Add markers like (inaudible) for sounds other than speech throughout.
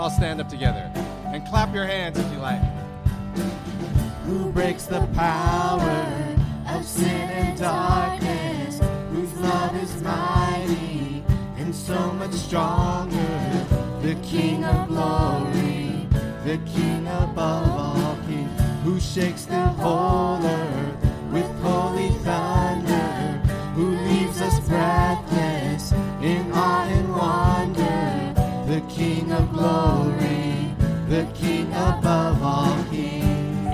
all stand up together and clap your hands if you like. Who breaks the power of sin and darkness? Whose love is mighty and so much stronger? The King of glory, the King above all kings, who shakes the whole earth with holy thunder, who leaves us breathless King of glory, the King above all kings.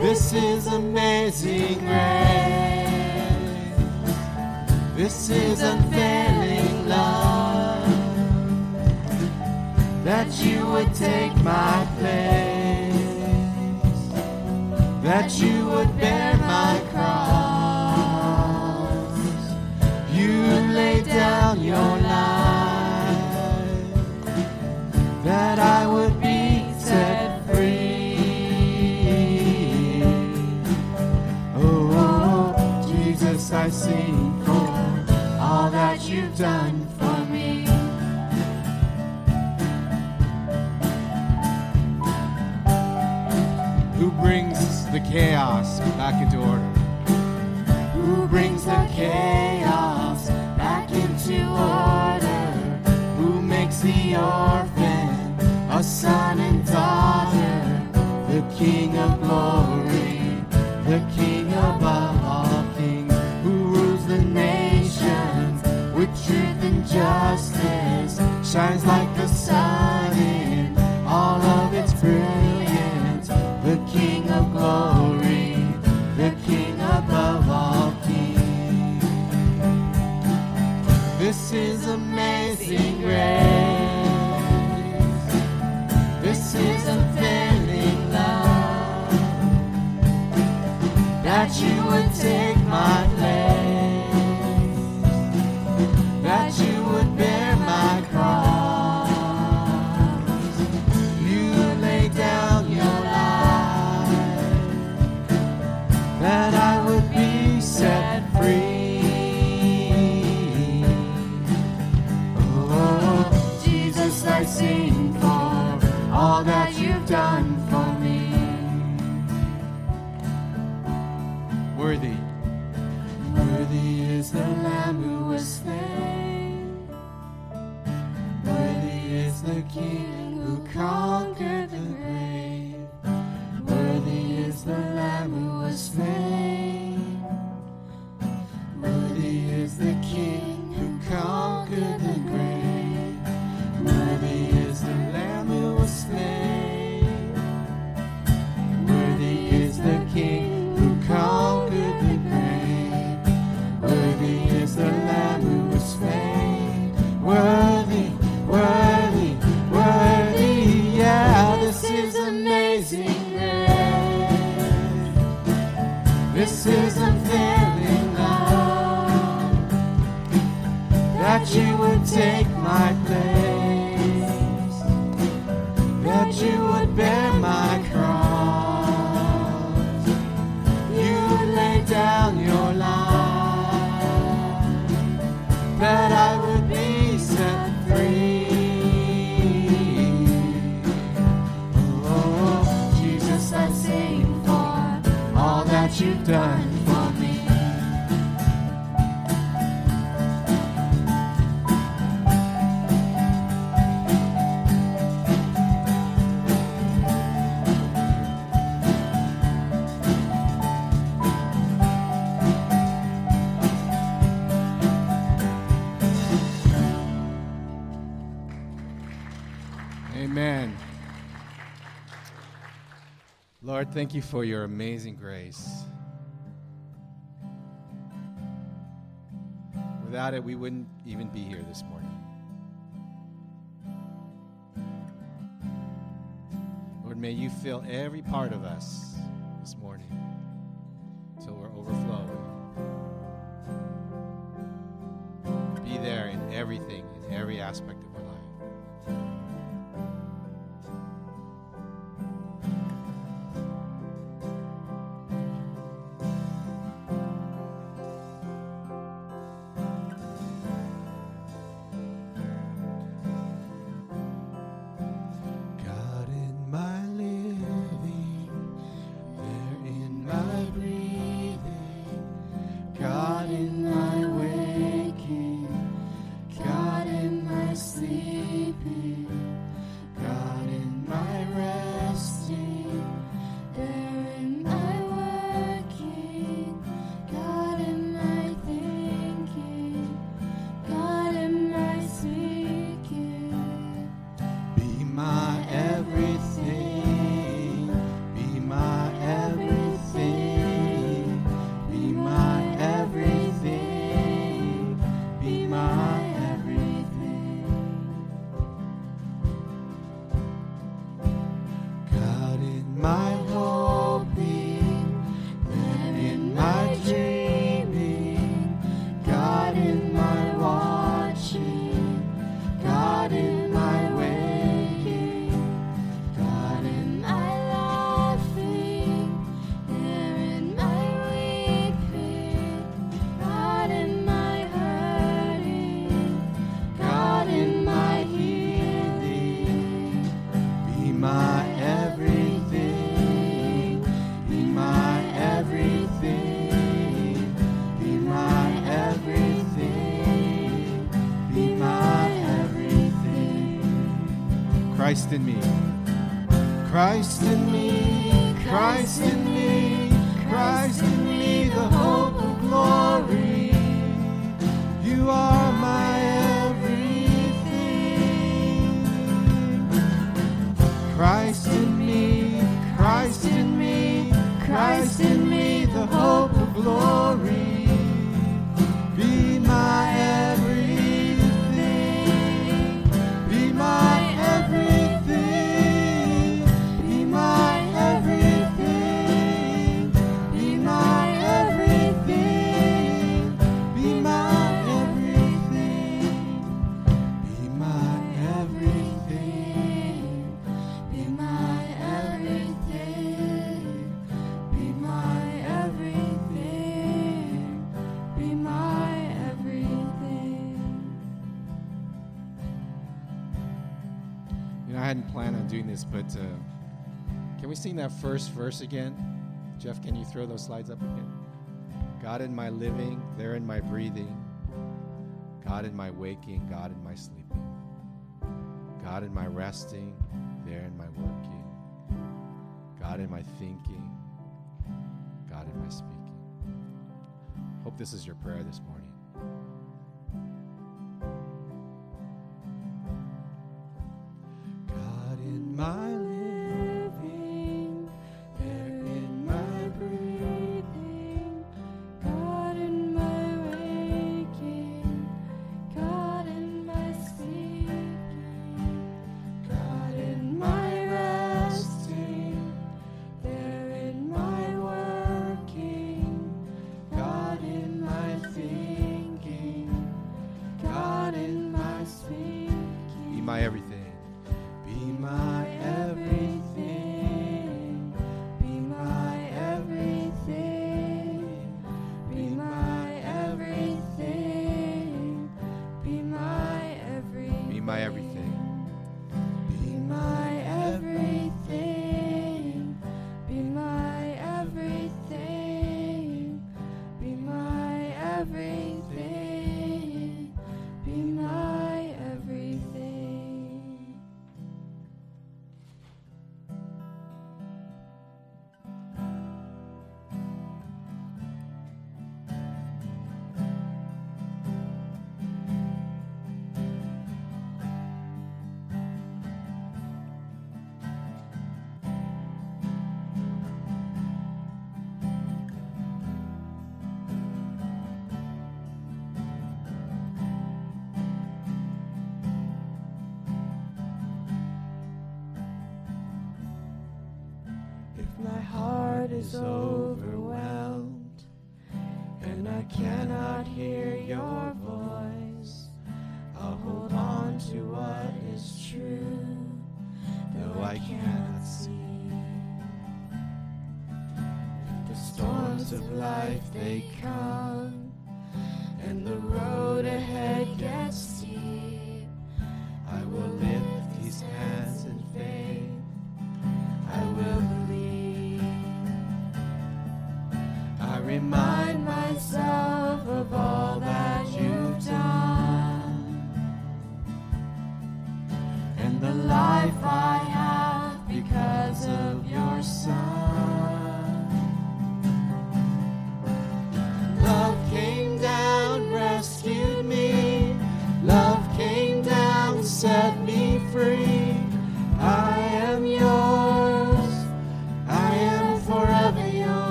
This is amazing grace. This is unfailing love. That you would take my place. That you would bear my cross. You lay down your That I would be set free. Oh, Jesus, I sing for all that you've done for me. Who brings the chaos back into order? Who brings the chaos back into order? Who makes the orphan a son and daughter? The King of glory, the King above all kings, who rules the nations with truth and justice, shines like Lord, thank you for your amazing grace. Without it, we wouldn't even be here this morning. Lord, may you fill every part of us Christ in me. Christ in me, Christ in me. this, but uh, can we sing that first verse again? Jeff, can you throw those slides up again? God in my living, there in my breathing, God in my waking, God in my sleeping, God in my resting, there in my working, God in my thinking, God in my speaking. Hope this is your prayer this morning. my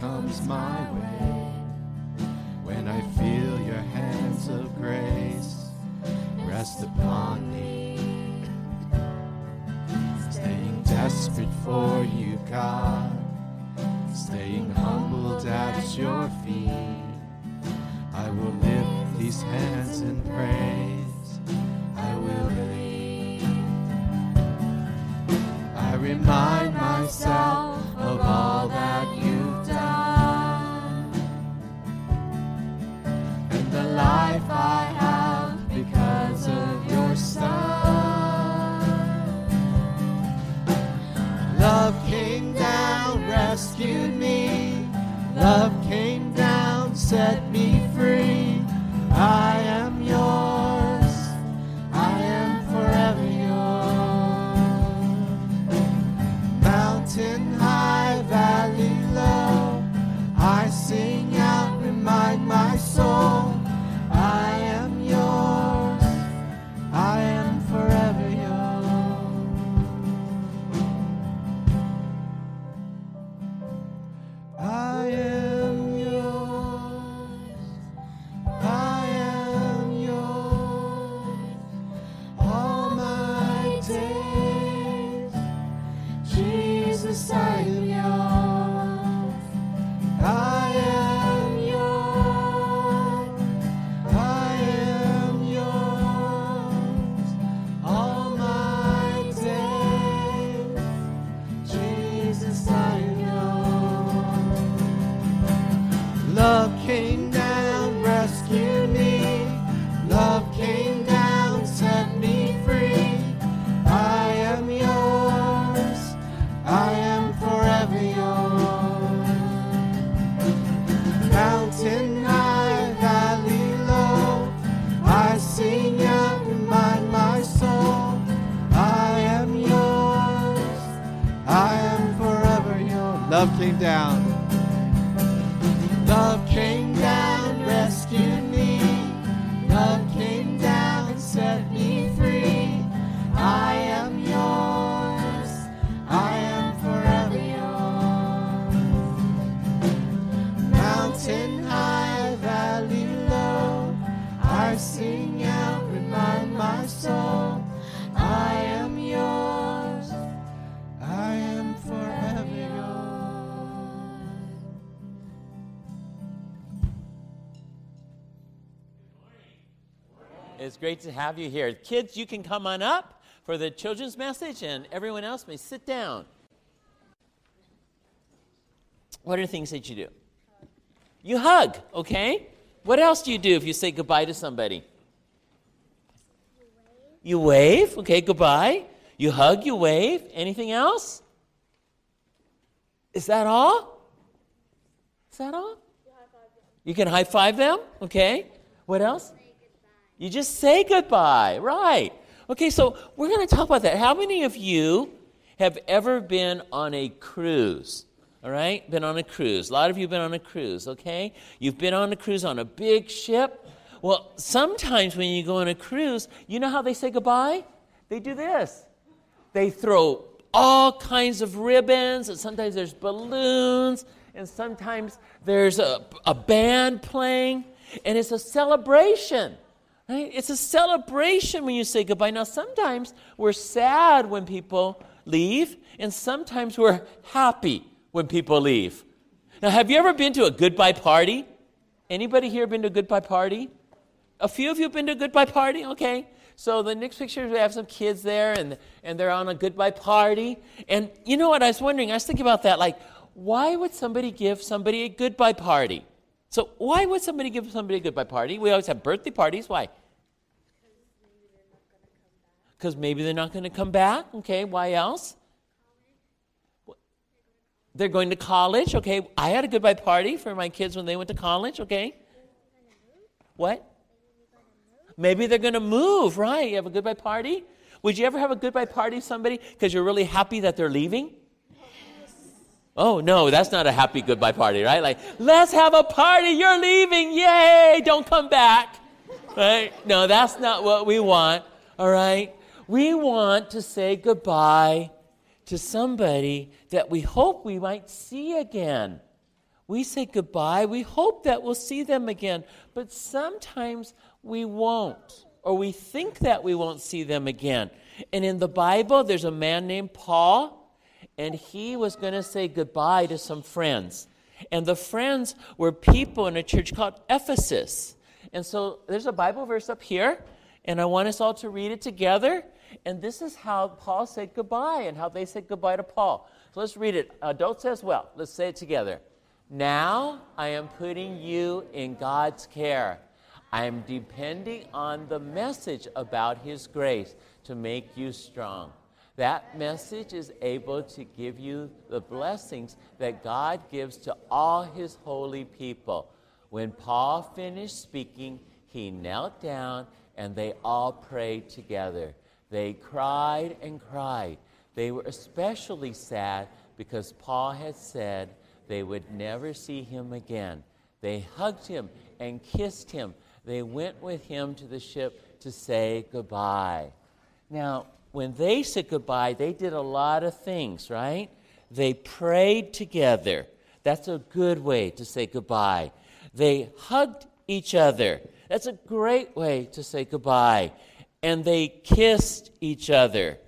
comes my way when I feel your hands of grace rest upon me. Staying desperate for you, God, staying humbled at your feet. I will lift these hands in praise. Love came down. Great to have you here. Kids, you can come on up for the children's message, and everyone else may sit down. What are things that you do? You hug, okay? What else do you do if you say goodbye to somebody? You wave, okay, goodbye. You hug, you wave. Anything else? Is that all? Is that all? You can high five them, okay? What else? You just say goodbye, right? Okay, so we're going to talk about that. How many of you have ever been on a cruise? All right, been on a cruise. A lot of you have been on a cruise, okay? You've been on a cruise on a big ship. Well, sometimes when you go on a cruise, you know how they say goodbye? They do this. They throw all kinds of ribbons, and sometimes there's balloons, and sometimes there's a, a band playing, and it's a celebration. Right? It's a celebration when you say goodbye. Now, sometimes we're sad when people leave, and sometimes we're happy when people leave. Now, have you ever been to a goodbye party? Anybody here been to a goodbye party? A few of you have been to a goodbye party? Okay. So the next picture, we have some kids there, and, and they're on a goodbye party. And you know what? I was wondering, I was thinking about that. Like, why would somebody give somebody a goodbye party? So, why would somebody give somebody a goodbye party? We always have birthday parties. Why? Because maybe they're not going to come back. Okay, why else? They're going to college. Okay, I had a goodbye party for my kids when they went to college. Okay. What? Maybe they're going to move, right? You have a goodbye party? Would you ever have a goodbye party somebody because you're really happy that they're leaving? Oh, no, that's not a happy goodbye party, right? Like, let's have a party. You're leaving. Yay. Don't come back. Right? No, that's not what we want. All right? We want to say goodbye to somebody that we hope we might see again. We say goodbye, we hope that we'll see them again, but sometimes we won't, or we think that we won't see them again. And in the Bible, there's a man named Paul, and he was going to say goodbye to some friends. And the friends were people in a church called Ephesus. And so there's a Bible verse up here, and I want us all to read it together. And this is how Paul said goodbye and how they said goodbye to Paul. So let's read it. Adults as well. Let's say it together. Now I am putting you in God's care. I am depending on the message about His grace to make you strong. That message is able to give you the blessings that God gives to all His holy people. When Paul finished speaking, he knelt down and they all prayed together. They cried and cried. They were especially sad because Paul had said they would never see him again. They hugged him and kissed him. They went with him to the ship to say goodbye. Now, when they said goodbye, they did a lot of things, right? They prayed together. That's a good way to say goodbye. They hugged each other. That's a great way to say goodbye. And they kissed each other.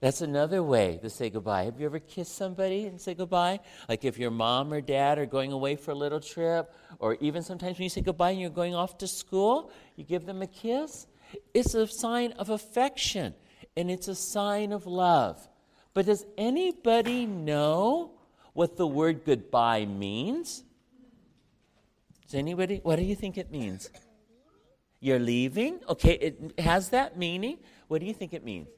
That's another way to say goodbye. Have you ever kissed somebody and say goodbye? Like if your mom or dad are going away for a little trip, or even sometimes when you say goodbye and you're going off to school, you give them a kiss. It's a sign of affection and it's a sign of love. But does anybody know what the word goodbye means? Does anybody? What do you think it means? You're leaving? Okay, it has that meaning. What do you think it means?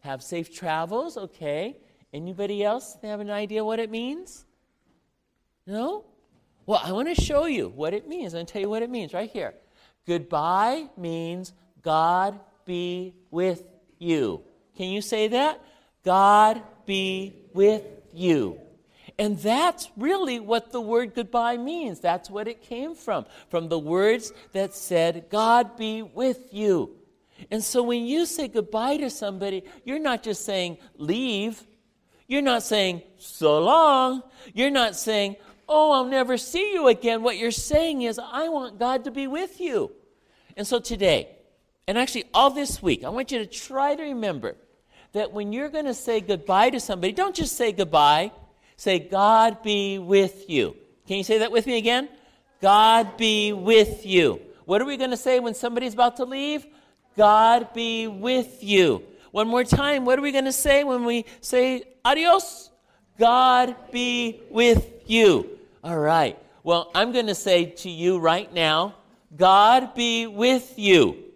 Have safe travels? Okay. Anybody else have an idea what it means? No? Well, I want to show you what it means. I'm going to tell you what it means right here. Goodbye means God be with you. Can you say that? God be with you. And that's really what the word goodbye means. That's what it came from, from the words that said, God be with you. And so when you say goodbye to somebody, you're not just saying leave. You're not saying so long. You're not saying, oh, I'll never see you again. What you're saying is, I want God to be with you. And so today, and actually all this week, I want you to try to remember that when you're going to say goodbye to somebody, don't just say goodbye. Say, God be with you. Can you say that with me again? God be with you. What are we going to say when somebody's about to leave? God be with you. One more time, what are we going to say when we say adios? God be with you. All right. Well, I'm going to say to you right now, God be with you.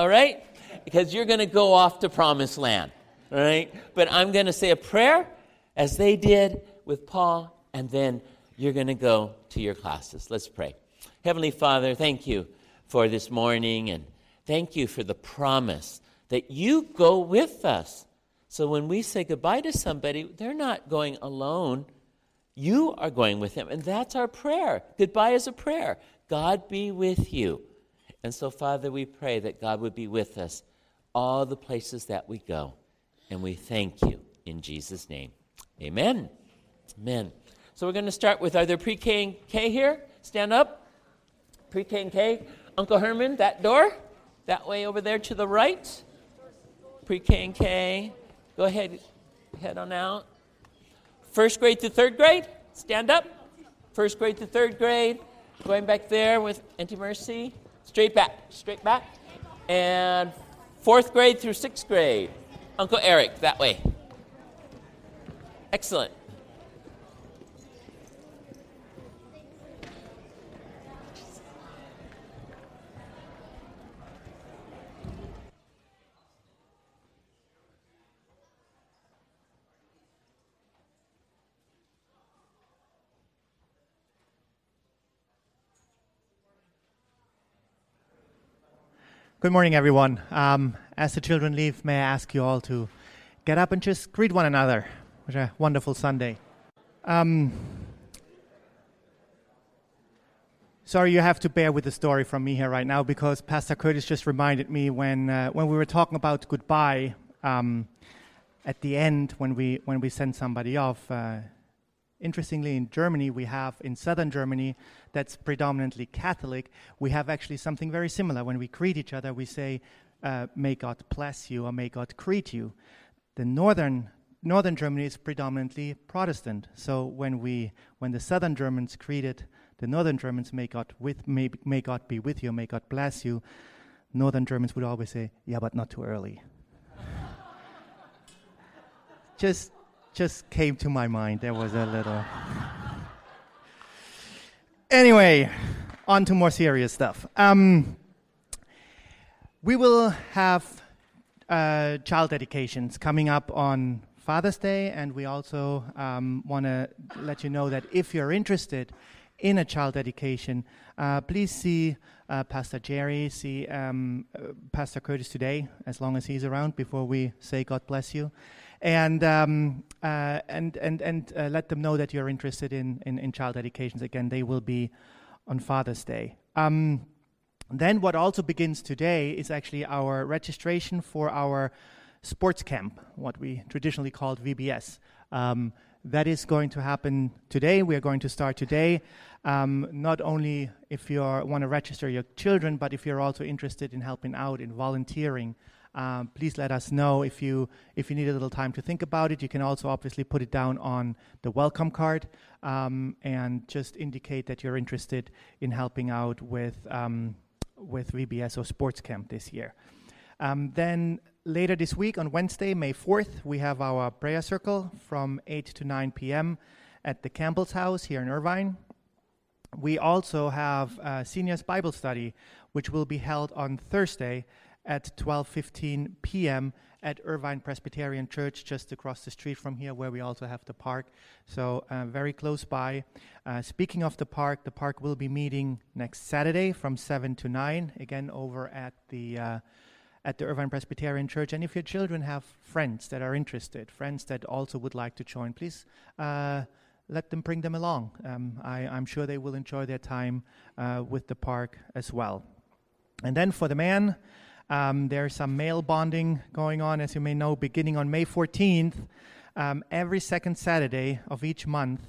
All right? Because you're going to go off to promised land. All right? But I'm going to say a prayer as they did with Paul, and then you're going to go to your classes. Let's pray. Heavenly Father, thank you for this morning, and thank you for the promise that you go with us. So when we say goodbye to somebody, they're not going alone. You are going with them. And that's our prayer. Goodbye is a prayer. God be with you. And so, Father, we pray that God would be with us all the places that we go. And we thank you in Jesus' name. Amen. Amen. So we're going to start with are there pre K and K here? Stand up. Pre K and K. Uncle Herman, that door. That way over there to the right. Pre K and K. Go ahead. Head on out. First grade to third grade. Stand up. First grade to third grade. Going back there with Auntie Mercy. Straight back. Straight back. And fourth grade through sixth grade. Uncle Eric, that way. Excellent. Good morning, everyone. Um, as the children leave, may I ask you all to get up and just greet one another? What a wonderful Sunday. Um, sorry, you have to bear with the story from me here right now because Pastor Curtis just reminded me when uh, when we were talking about goodbye. Um, at the end when we when we send somebody off. Uh, interestingly, in Germany, we have in southern Germany, that's predominantly Catholic. We have actually something very similar. When we greet each other, we say, uh, "May God bless you" or "May God greet you." The northern northern Germany is predominantly Protestant. So when we when the southern Germans greeted the northern Germans, "May God with may, may God be with you," "May God bless you," northern Germans would always say, "Yeah, but not too early." (laughs) just just came to my mind. There was a little. anyway, on to more serious stuff. Um, we will have uh, child dedications coming up on Father's Day, and we also um, want to let you know that if you're interested in a child dedication, uh, please see uh, Pastor Jerry, see um, uh, Pastor Curtis today, as long as he's around, before we say God bless you and um, uh, and and and uh, let them know that you're interested in, in, in child dedications. Again, they will be on Father's Day. Um, then, what also begins today is actually our registration for our sports camp, what we traditionally called VBS. Um, that is going to happen today. We are going to start today. Um, not only if you want to register your children, but if you're also interested in helping out in volunteering um, please let us know if you if you need a little time to think about it. You can also obviously put it down on the welcome card um, and just indicate that you're interested in helping out with um, with VBS or Sports Camp this year. Um, then later this week on Wednesday, May 4th, we have our prayer circle from 8 to 9 p.m. at the Campbell's House here in Irvine. We also have seniors Bible study, which will be held on Thursday at 12:15 p.m. at Irvine Presbyterian Church, just across the street from here, where we also have the park. So uh, very close by. Uh, speaking of the park, the park will be meeting next Saturday from 7 to 9, again over at the uh, at the Irvine Presbyterian Church. And if your children have friends that are interested, friends that also would like to join, please uh, let them bring them along. Um, I, am sure they will enjoy their time uh, with the park as well. And then for the man, um, there's some male bonding going on, as you may know, beginning on May 14th, um, every second Saturday of each month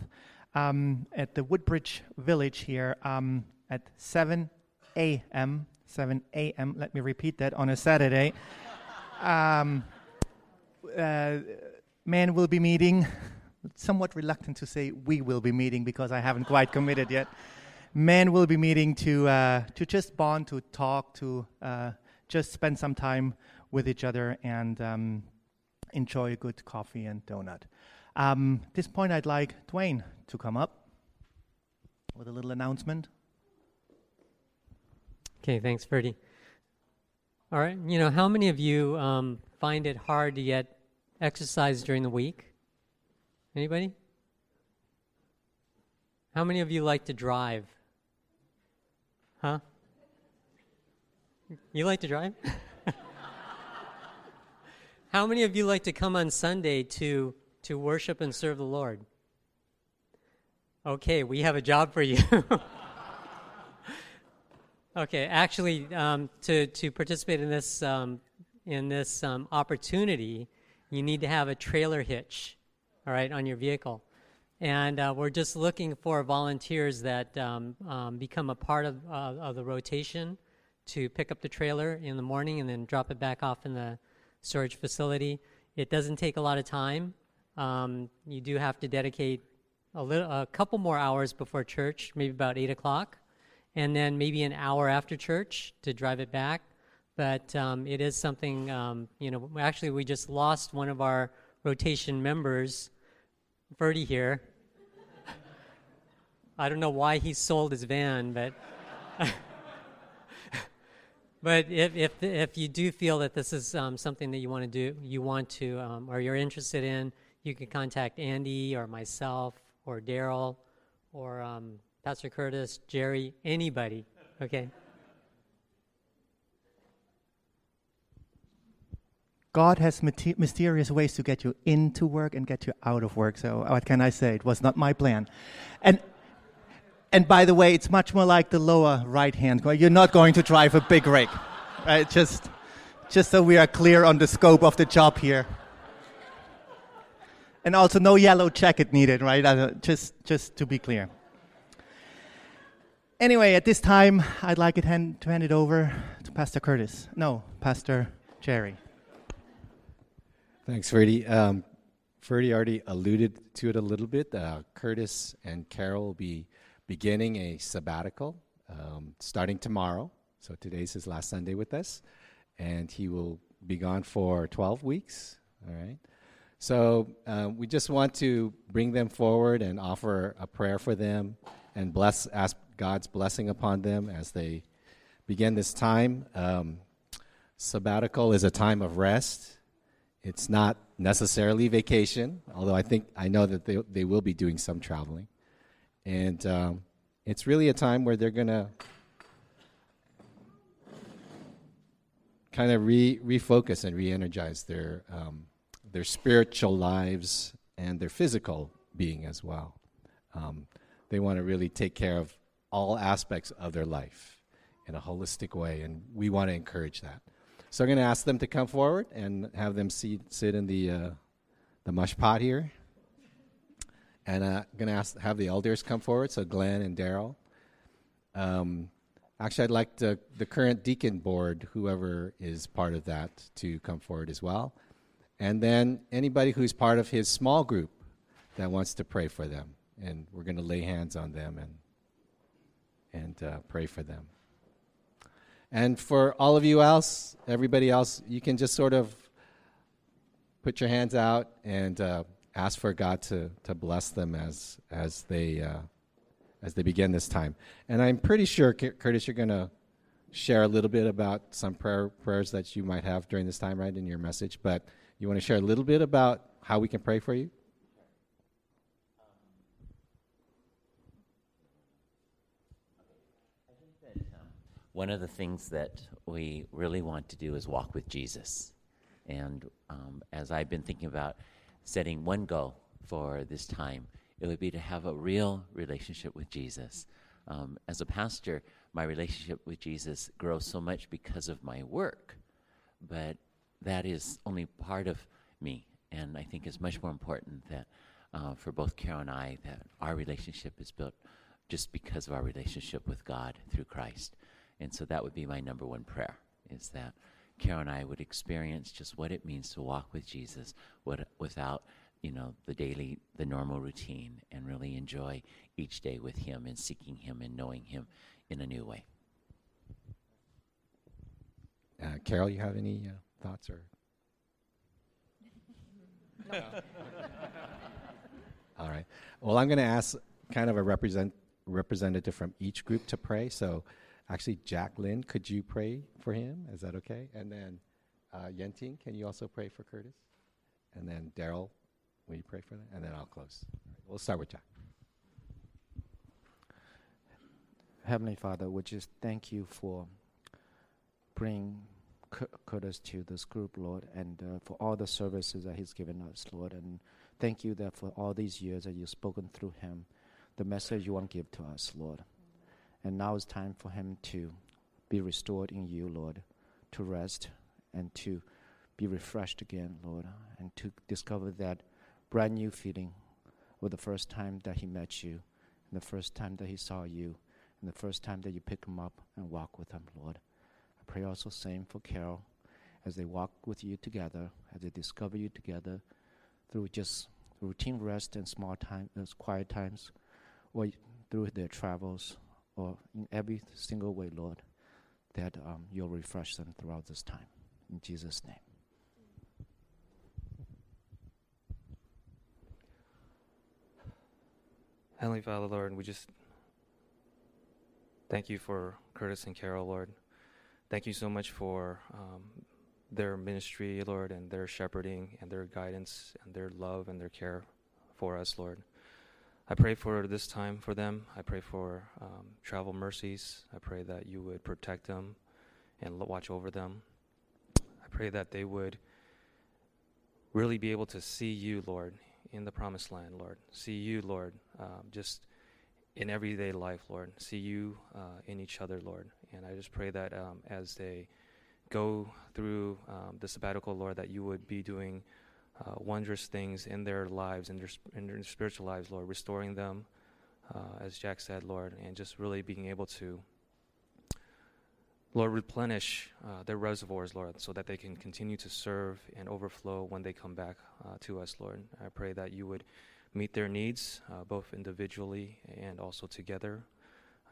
um, at the Woodbridge Village here um, at 7 a.m. 7 a.m. Let me repeat that on a Saturday. Um, uh, men will be meeting. Somewhat reluctant to say we will be meeting because I haven't quite committed yet. Men will be meeting to uh, to just bond, to talk, to uh, just spend some time with each other and um, enjoy a good coffee and donut. Um, at this point, I'd like Dwayne to come up with a little announcement. Okay, thanks, Ferdy. All right, you know, how many of you um, find it hard to get exercise during the week? Anybody? How many of you like to drive? Huh? You like to drive? (laughs) How many of you like to come on Sunday to, to worship and serve the Lord? Okay, we have a job for you. (laughs) okay, actually, um, to, to participate in this, um, in this um, opportunity, you need to have a trailer hitch, all right, on your vehicle. And uh, we're just looking for volunteers that um, um, become a part of, uh, of the rotation to pick up the trailer in the morning and then drop it back off in the storage facility. It doesn't take a lot of time. Um, you do have to dedicate a little, a couple more hours before church, maybe about eight o'clock, and then maybe an hour after church to drive it back. But um, it is something, um, you know. Actually, we just lost one of our rotation members, Ferdy here. (laughs) I don't know why he sold his van, but. (laughs) But if, if, if you do feel that this is um, something that you want to do, you want to, um, or you're interested in, you can contact Andy or myself or Daryl or um, Pastor Curtis, Jerry, anybody. Okay. God has mysterious ways to get you into work and get you out of work. So what can I say? It was not my plan. And and by the way, it's much more like the lower right hand. corner. You're not going to drive a big rig, right? Just, just so we are clear on the scope of the job here. and also no yellow jacket needed, right? Uh, just, just to be clear. Anyway, at this time, I'd like it hand, to hand it over to Pastor Curtis. No, Pastor Jerry. Thanks, Ferdy. Um, Ferdy already alluded to it a little bit. Uh, Curtis and Carol will be beginning a sabbatical um, starting tomorrow. So today's his last Sunday with us, and he will be gone for 12 weeks. All right. So uh, we just want to bring them forward and offer a prayer for them and bless, ask God's blessing upon them as they begin this time. Um, sabbatical is a time of rest. It's not necessarily vacation, although I think I know that they, they will be doing some traveling. And um, it's really a time where they're going to kind of re- refocus and re-energize their um, their spiritual lives and their physical being as well. Um, they want to really take care of all aspects of their life in a holistic way, and we want to encourage that. So I'm going to ask them to come forward and have them sit, sit in the uh, the mush pot here, and I'm uh, to ask have the elders come forward. So Glenn and Daryl. Um, actually, I'd like the the current deacon board, whoever is part of that, to come forward as well, and then anybody who's part of his small group that wants to pray for them, and we're to lay hands on them and and uh, pray for them. And for all of you else, everybody else, you can just sort of put your hands out and uh, ask for God to, to bless them as, as, they, uh, as they begin this time. And I'm pretty sure, Curtis, you're going to share a little bit about some prayer, prayers that you might have during this time, right, in your message. But you want to share a little bit about how we can pray for you? one of the things that we really want to do is walk with Jesus. And um, as I've been thinking about setting one goal for this time, it would be to have a real relationship with Jesus. Um, as a pastor, my relationship with Jesus grows so much because of my work, but that is only part of me. And I think it's much more important that uh, for both Carol and I, that our relationship is built just because of our relationship with God through Christ. And so that would be my number one prayer is that Carol and I would experience just what it means to walk with Jesus what, without, you know, the daily, the normal routine and really enjoy each day with Him and seeking Him and knowing Him in a new way. Uh, Carol, you have any uh, thoughts or? (laughs) All right. Well, I'm going to ask kind of a represent representative from each group to pray. So Actually, Jacqueline, could you pray for him? Is that okay? And then uh, Yenting, can you also pray for Curtis? And then Daryl, will you pray for that? And then I'll close. Right, we'll start with Jack. Heavenly Father, we just thank you for bringing Curtis to this group, Lord, and uh, for all the services that he's given us, Lord. And thank you that for all these years that you've spoken through him, the message you want to give to us, Lord. And now it's time for him to be restored in you, Lord, to rest and to be refreshed again, Lord, and to discover that brand new feeling with the first time that he met you, and the first time that he saw you, and the first time that you pick him up and walk with him, Lord. I pray also same for Carol as they walk with you together, as they discover you together through just routine rest and small time, uh, quiet times, or through their travels or in every single way, Lord, that um, you'll refresh them throughout this time. In Jesus' name. Heavenly Father, Lord, we just thank you for Curtis and Carol, Lord. Thank you so much for um, their ministry, Lord, and their shepherding and their guidance and their love and their care for us, Lord. I pray for this time for them. I pray for um, travel mercies. I pray that you would protect them and watch over them. I pray that they would really be able to see you, Lord, in the promised land, Lord. See you, Lord, um, just in everyday life, Lord. See you uh, in each other, Lord. And I just pray that um, as they go through um, the sabbatical, Lord, that you would be doing uh, wondrous things in their lives, in their, in their spiritual lives, Lord, restoring them, uh, as Jack said, Lord, and just really being able to, Lord, replenish uh, their reservoirs, Lord, so that they can continue to serve and overflow when they come back uh, to us, Lord. I pray that you would meet their needs, uh, both individually and also together.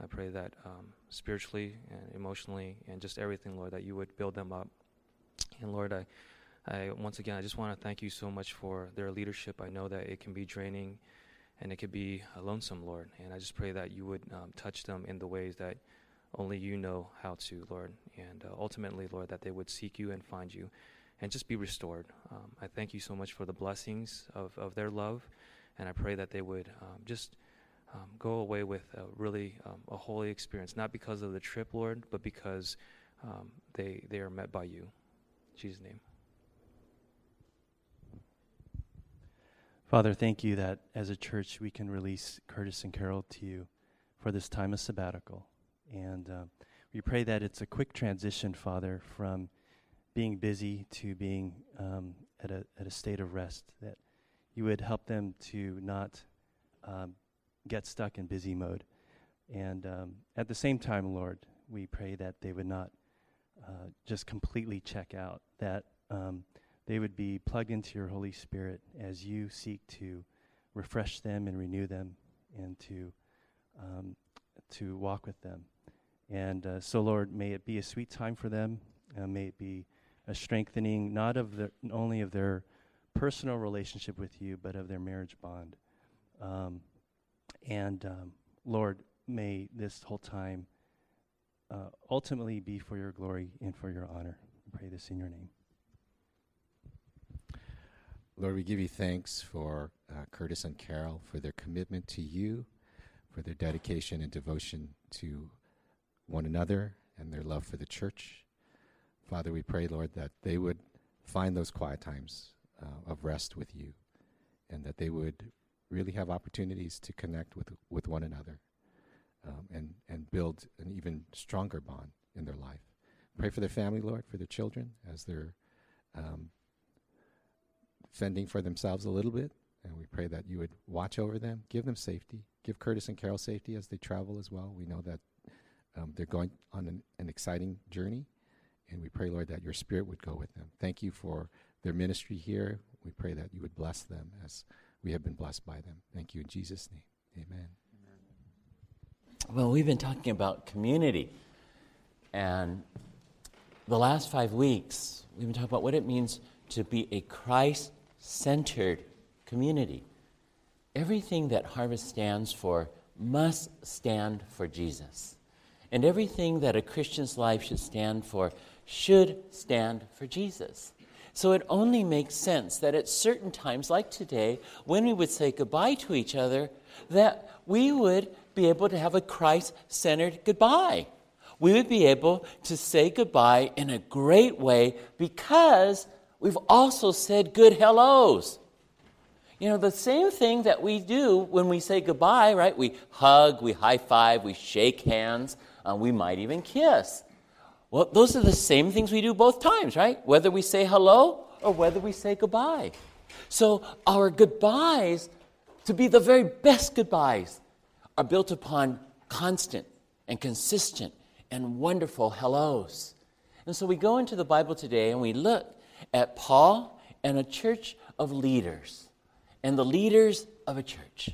I pray that um, spiritually and emotionally and just everything, Lord, that you would build them up. And Lord, I, I once again, I just want to thank you so much for their leadership. I know that it can be draining and it could be a lonesome, Lord. And I just pray that you would um, touch them in the ways that only you know how to, Lord. And uh, ultimately, Lord, that they would seek you and find you and just be restored. Um, I thank you so much for the blessings of, of their love. And I pray that they would um, just um, go away with a really um, a holy experience, not because of the trip, Lord, but because um, they, they are met by you. In Jesus' name. Father, thank you that as a church we can release Curtis and Carol to you for this time of sabbatical. And uh, we pray that it's a quick transition, Father, from being busy to being um, at, a, at a state of rest, that you would help them to not um, get stuck in busy mode. And um, at the same time, Lord, we pray that they would not uh, just completely check out, that um, they would be plugged into your Holy Spirit as you seek to refresh them and renew them and to, um, to walk with them. And uh, so, Lord, may it be a sweet time for them. Uh, may it be a strengthening, not of the, only of their personal relationship with you, but of their marriage bond. Um, and um, Lord, may this whole time uh, ultimately be for your glory and for your honor. I pray this in your name. Lord, we give you thanks for uh, Curtis and Carol, for their commitment to you, for their dedication and devotion to one another and their love for the church. Father, we pray, Lord, that they would find those quiet times uh, of rest with you and that they would really have opportunities to connect with, with one another um, and, and build an even stronger bond in their life. Pray for their family, Lord, for their children as they're um, fending for themselves a little bit. And we pray that you would watch over them, give them safety, give Curtis and Carol safety as they travel as well. We know that um, they're going on an, an exciting journey. And we pray, Lord, that your spirit would go with them. Thank you for their ministry here. We pray that you would bless them as we have been blessed by them. Thank you in Jesus' name. Amen. Well, we've been talking about community. And the last five weeks, we've been talking about what it means to be a Christ centered community. Everything that Harvest stands for must stand for Jesus. And everything that a Christian's life should stand for should stand for Jesus. So it only makes sense that at certain times, like today, when we would say goodbye to each other, that we would be able to have a Christ centered goodbye. We would be able to say goodbye in a great way because we've also said good hellos. You know, the same thing that we do when we say goodbye, right? We hug, we high five, we shake hands, uh, we might even kiss. Well, those are the same things we do both times, right? Whether we say hello or whether we say goodbye. So our goodbyes, to be the very best goodbyes, are built upon constant and consistent and wonderful hellos. And so we go into the Bible today and we look at Paul and a church of leaders and the leaders of a church.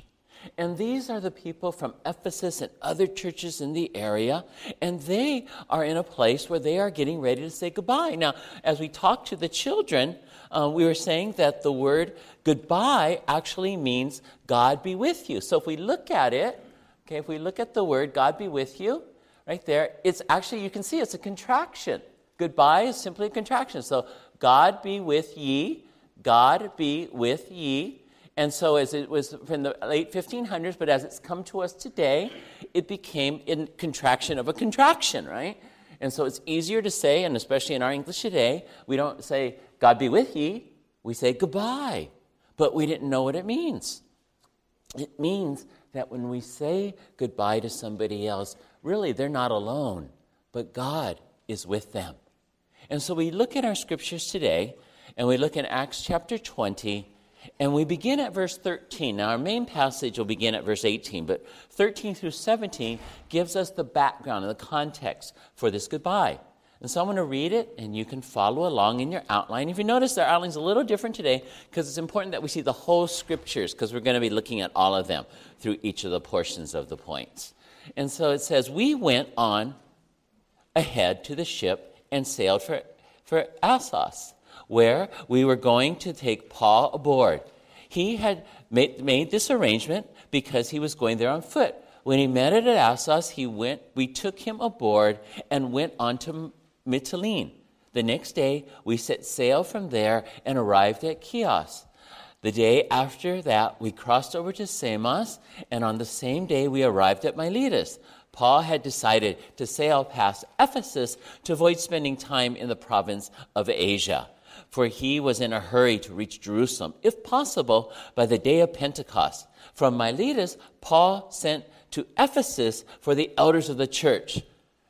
And these are the people from Ephesus and other churches in the area, and they are in a place where they are getting ready to say goodbye. Now, as we talk to the children, uh, we were saying that the word goodbye actually means God be with you. So if we look at it, okay, if we look at the word God be with you, right there, it's actually, you can see it's a contraction. Goodbye is simply a contraction. So God be with ye, God be with ye. And so, as it was from the late 1500s, but as it's come to us today, it became a contraction of a contraction, right? And so it's easier to say, and especially in our English today, we don't say, God be with ye, we say goodbye. But we didn't know what it means. It means that when we say goodbye to somebody else, really they're not alone, but God is with them. And so we look at our scriptures today, and we look in Acts chapter 20, and we begin at verse 13. Now, our main passage will begin at verse 18, but 13 through 17 gives us the background and the context for this goodbye. And so I'm going to read it, and you can follow along in your outline. If you notice, our outline's a little different today because it's important that we see the whole scriptures because we're going to be looking at all of them through each of the portions of the points. And so it says, We went on ahead to the ship and sailed for, for Assos, where we were going to take Paul aboard. He had made, made this arrangement because he was going there on foot. When he met it at Assos, he went, we took him aboard and went on to Mytilene. The next day, we set sail from there and arrived at Chios. The day after that, we crossed over to Samos, and on the same day, we arrived at Miletus. Paul had decided to sail past Ephesus to avoid spending time in the province of Asia, for he was in a hurry to reach Jerusalem, if possible, by the day of Pentecost. From Miletus, Paul sent to Ephesus for the elders of the church.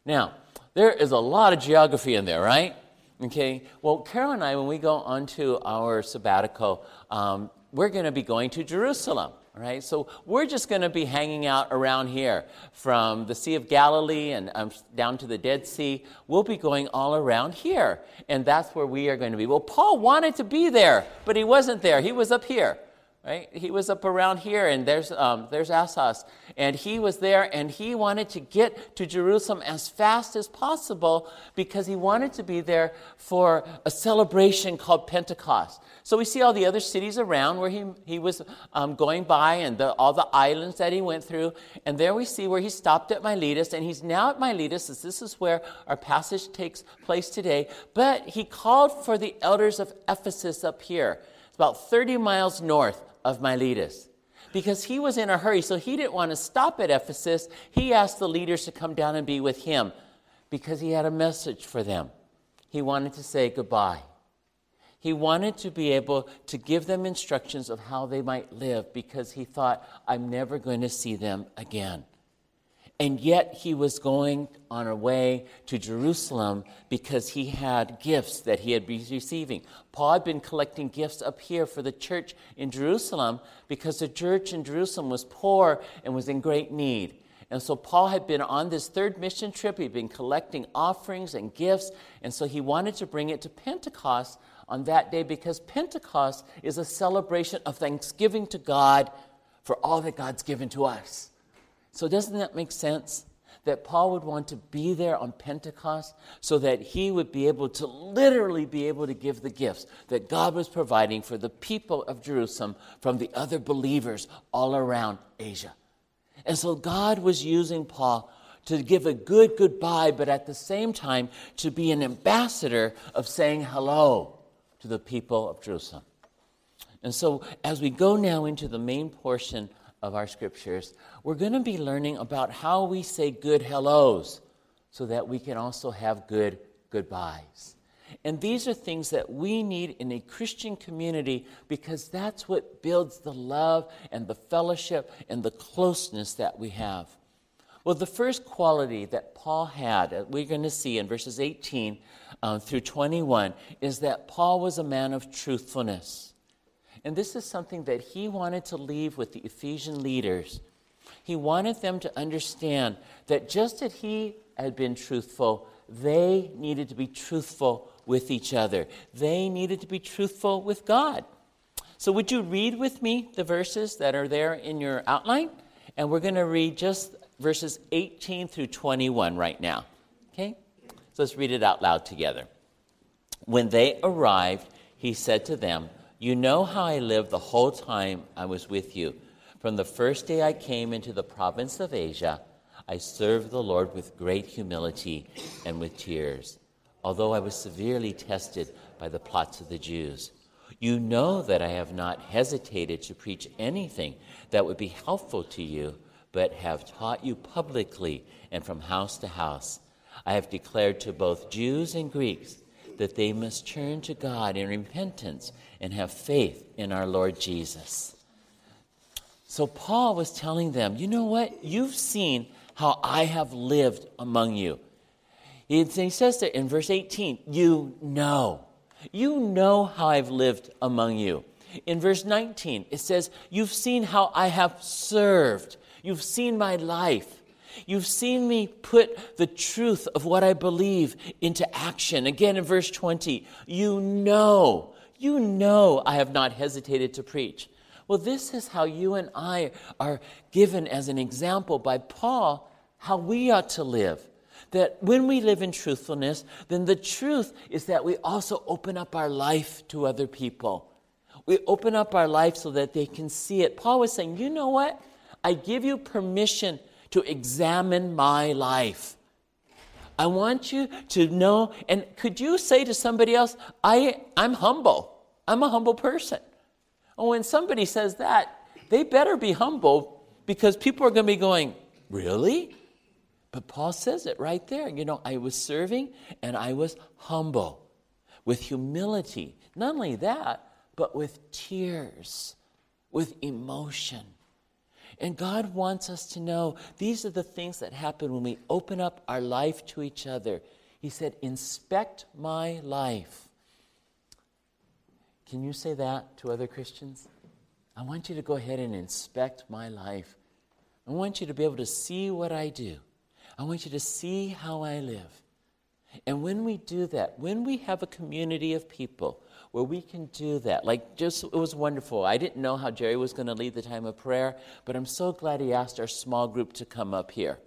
Now, there is a lot of geography in there, right? Okay, well, Carol and I, when we go onto our sabbatical, um, we're going to be going to Jerusalem. Right? So we're just going to be hanging out around here from the Sea of Galilee and um, down to the Dead Sea. We'll be going all around here. And that's where we are going to be. Well, Paul wanted to be there, but he wasn't there. He was up here. Right? He was up around here, and there's, um, there's Assos. And he was there, and he wanted to get to Jerusalem as fast as possible because he wanted to be there for a celebration called Pentecost. So we see all the other cities around where he, he was um, going by and the, all the islands that he went through. And there we see where he stopped at Miletus, and he's now at Miletus, as this is where our passage takes place today. But he called for the elders of Ephesus up here. It's about 30 miles north of Miletus because he was in a hurry, so he didn't want to stop at Ephesus. He asked the leaders to come down and be with him because he had a message for them. He wanted to say goodbye. He wanted to be able to give them instructions of how they might live because he thought, I'm never going to see them again. And yet he was going on a way to Jerusalem because he had gifts that he had been receiving. Paul had been collecting gifts up here for the church in Jerusalem because the church in Jerusalem was poor and was in great need. And so Paul had been on this third mission trip. He'd been collecting offerings and gifts. And so he wanted to bring it to Pentecost on that day because Pentecost is a celebration of thanksgiving to God for all that God's given to us. So, doesn't that make sense? That Paul would want to be there on Pentecost so that he would be able to literally be able to give the gifts that God was providing for the people of Jerusalem from the other believers all around Asia. And so God was using Paul to give a good goodbye, but at the same time to be an ambassador of saying hello to the people of Jerusalem. And so as we go now into the main portion of our scriptures, we're going to be learning about how we say good hellos so that we can also have good goodbyes. And these are things that we need in a Christian community because that's what builds the love and the fellowship and the closeness that we have. Well, the first quality that Paul had, that we're going to see in verses 18 um, through 21, is that Paul was a man of truthfulness. And this is something that he wanted to leave with the Ephesian leaders. He wanted them to understand that just as he had been truthful, they needed to be truthful with each other. They needed to be truthful with God. So, would you read with me the verses that are there in your outline? And we're going to read just verses 18 through 21 right now. Okay? So, let's read it out loud together. When they arrived, he said to them, you know how I lived the whole time I was with you. From the first day I came into the province of Asia, I served the Lord with great humility and with tears, although I was severely tested by the plots of the Jews. You know that I have not hesitated to preach anything that would be helpful to you, but have taught you publicly and from house to house. I have declared to both Jews and Greeks that they must turn to God in repentance and have faith in our Lord Jesus. So Paul was telling them, you know what? You've seen how I have lived among you. He says that in verse 18, you know. You know how I've lived among you. In verse 19, it says, You've seen how I have served. You've seen my life. You've seen me put the truth of what I believe into action. Again in verse 20, you know, you know I have not hesitated to preach. Well, this is how you and I are given as an example by Paul how we ought to live. That when we live in truthfulness, then the truth is that we also open up our life to other people. We open up our life so that they can see it. Paul was saying, you know what? I give you permission to examine my life. I want you to know, and could you say to somebody else, I, I'm humble. I'm a humble person. And when somebody says that, they better be humble because people are going to be going, Really? But Paul says it right there. You know, I was serving and I was humble with humility. Not only that, but with tears, with emotion. And God wants us to know these are the things that happen when we open up our life to each other. He said, Inspect my life. Can you say that to other Christians? I want you to go ahead and inspect my life. I want you to be able to see what I do. I want you to see how I live. And when we do that, when we have a community of people where we can do that, like just, it was wonderful. I didn't know how Jerry was going to lead the time of prayer, but I'm so glad he asked our small group to come up here.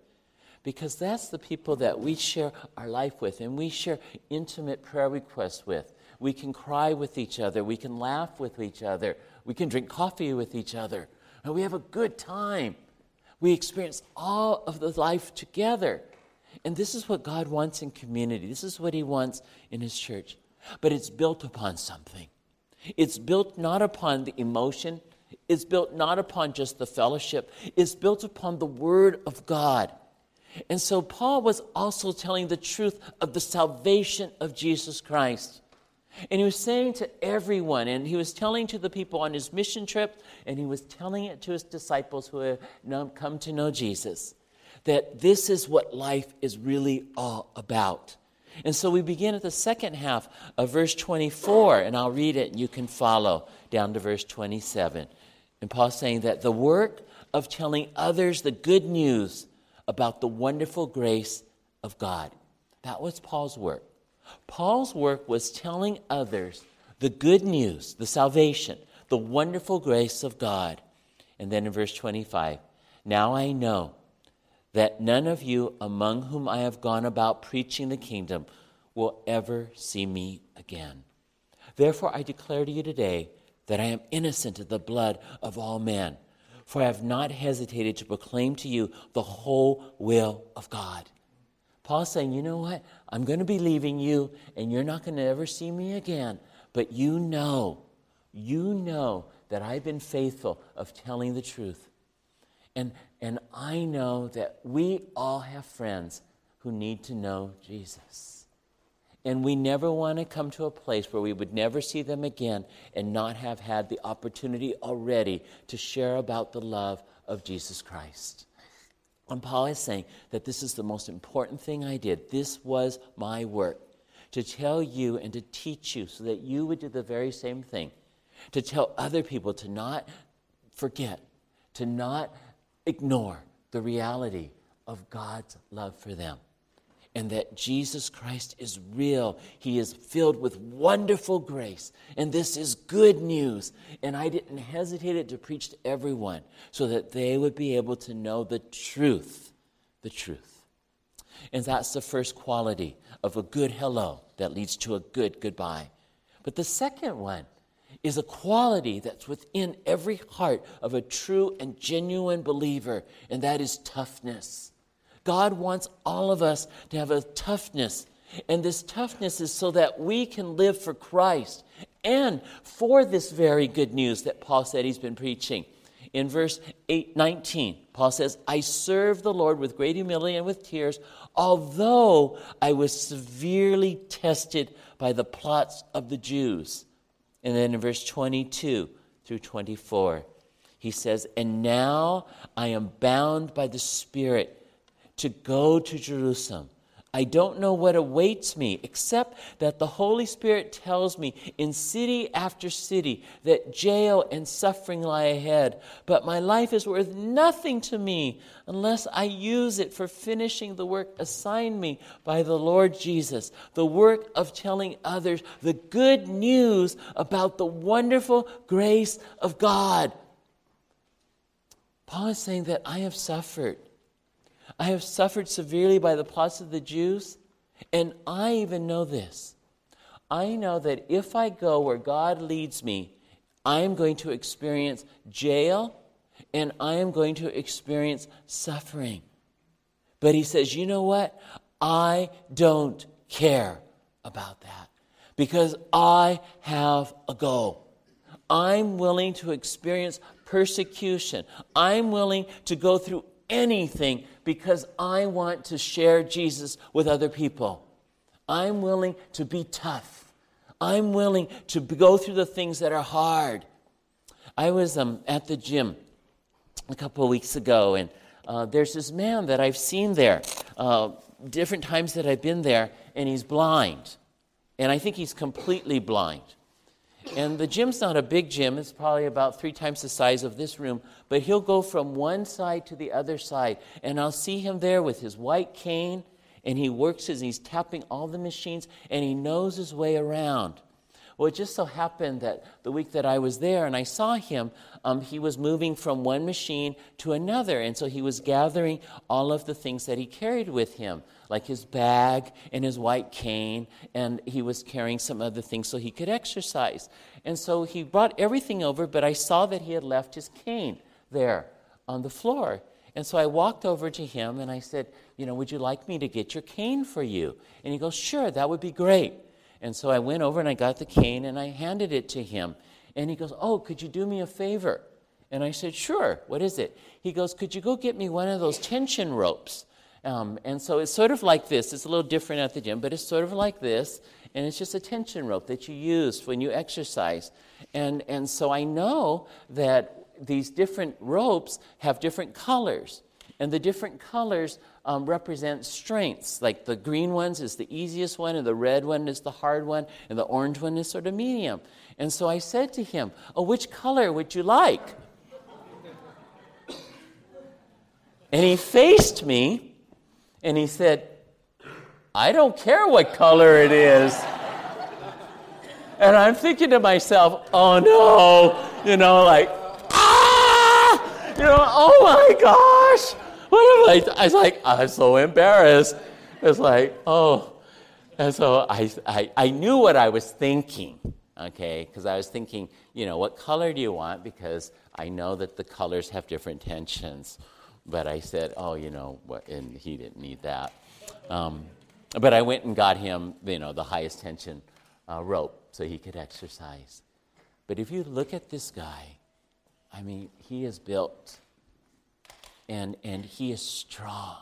Because that's the people that we share our life with and we share intimate prayer requests with. We can cry with each other. We can laugh with each other. We can drink coffee with each other. And we have a good time. We experience all of the life together. And this is what God wants in community. This is what He wants in His church. But it's built upon something. It's built not upon the emotion, it's built not upon just the fellowship, it's built upon the Word of God. And so Paul was also telling the truth of the salvation of Jesus Christ. And he was saying to everyone, and he was telling to the people on his mission trip, and he was telling it to his disciples who have come to know Jesus, that this is what life is really all about. And so we begin at the second half of verse 24, and I'll read it and you can follow down to verse 27. And Paul's saying that the work of telling others the good news about the wonderful grace of God. That was Paul's work. Paul's work was telling others the good news, the salvation, the wonderful grace of God. And then in verse 25, now I know that none of you among whom I have gone about preaching the kingdom will ever see me again. Therefore, I declare to you today that I am innocent of the blood of all men, for I have not hesitated to proclaim to you the whole will of God. Paul's saying, you know what? I'm going to be leaving you, and you're not going to ever see me again. But you know, you know that I've been faithful of telling the truth. And, and I know that we all have friends who need to know Jesus. And we never want to come to a place where we would never see them again and not have had the opportunity already to share about the love of Jesus Christ. And Paul is saying that this is the most important thing I did. This was my work to tell you and to teach you so that you would do the very same thing. To tell other people to not forget, to not ignore the reality of God's love for them and that Jesus Christ is real. He is filled with wonderful grace. And this is good news. And I didn't hesitate to preach to everyone so that they would be able to know the truth. The truth. And that's the first quality of a good hello that leads to a good goodbye. But the second one is a quality that's within every heart of a true and genuine believer, and that is toughness. God wants all of us to have a toughness. And this toughness is so that we can live for Christ and for this very good news that Paul said he's been preaching. In verse 8, 19, Paul says, I serve the Lord with great humility and with tears, although I was severely tested by the plots of the Jews. And then in verse 22 through 24, he says, And now I am bound by the Spirit to go to Jerusalem, I don't know what awaits me, except that the Holy Spirit tells me in city after city that jail and suffering lie ahead. But my life is worth nothing to me unless I use it for finishing the work assigned me by the Lord Jesus, the work of telling others the good news about the wonderful grace of God. Paul is saying that I have suffered. I have suffered severely by the plots of the Jews, and I even know this. I know that if I go where God leads me, I am going to experience jail and I am going to experience suffering. But he says, you know what? I don't care about that because I have a goal. I'm willing to experience persecution. I'm willing to go through anything because I want to share Jesus with other people. I'm willing to be tough. I'm willing to go through the things that are hard. I was um, at the gym a couple of weeks ago, and uh, there's this man that I've seen there uh, different times that I've been there, and he's blind. And I think he's completely blind. And the gym's not a big gym, it's probably about three times the size of this room, but he'll go from one side to the other side. And I'll see him there with his white cane, and he works as he's tapping all the machines, and he knows his way around. Well, it just so happened that the week that I was there and I saw him, um, he was moving from one machine to another. And so he was gathering all of the things that he carried with him, like his bag and his white cane, and he was carrying some other things so he could exercise. And so he brought everything over, but I saw that he had left his cane there on the floor. And so I walked over to him and I said, You know, would you like me to get your cane for you? And he goes, Sure, that would be great. And so I went over and I got the cane and I handed it to him. And he goes, Oh, could you do me a favor? And I said, Sure, what is it? He goes, Could you go get me one of those tension ropes? Um, and so it's sort of like this. It's a little different at the gym, but it's sort of like this. And it's just a tension rope that you use when you exercise. And, and so I know that these different ropes have different colors. And the different colors um, represent strengths. Like the green ones is the easiest one, and the red one is the hard one, and the orange one is sort of medium. And so I said to him, Oh, which color would you like? And he faced me and he said, I don't care what color it is. And I'm thinking to myself, oh no, you know, like, ah, you know, oh my gosh, what am I? I was like, I'm so embarrassed. It's like, oh. And so I, I, I knew what I was thinking, okay, because I was thinking, you know, what color do you want? Because I know that the colors have different tensions. But I said, oh, you know, and he didn't need that. Um, but I went and got him, you know, the highest tension uh, rope so he could exercise. But if you look at this guy, I mean, he is built and, and he is strong.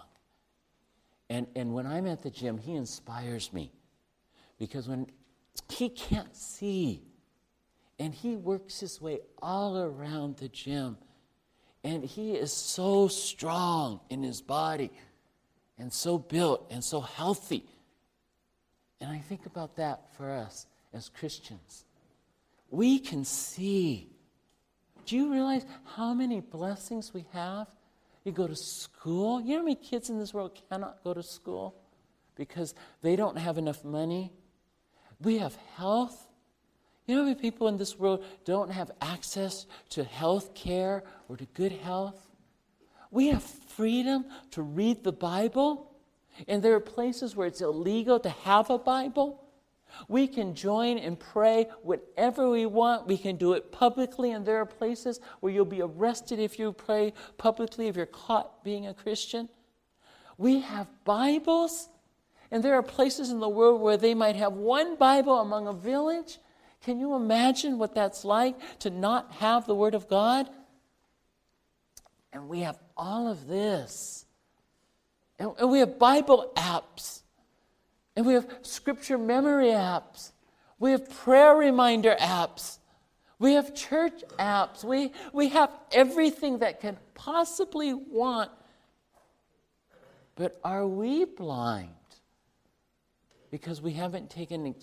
And, and when I'm at the gym, he inspires me because when he can't see and he works his way all around the gym and he is so strong in his body and so built and so healthy. And I think about that for us as Christians. We can see. Do you realize how many blessings we have? You go to school. You know how many kids in this world cannot go to school because they don't have enough money? We have health. You know people in this world don't have access to health care or to good health? We have freedom to read the Bible, and there are places where it's illegal to have a Bible. We can join and pray whenever we want. We can do it publicly, and there are places where you'll be arrested if you pray publicly, if you're caught being a Christian. We have Bibles, and there are places in the world where they might have one Bible among a village. Can you imagine what that's like to not have the Word of God? And we have all of this. And, we have Bible apps. And we have scripture memory apps. We have prayer reminder apps. We have church apps. We, we have everything that can possibly want. But are we blind because we haven't taken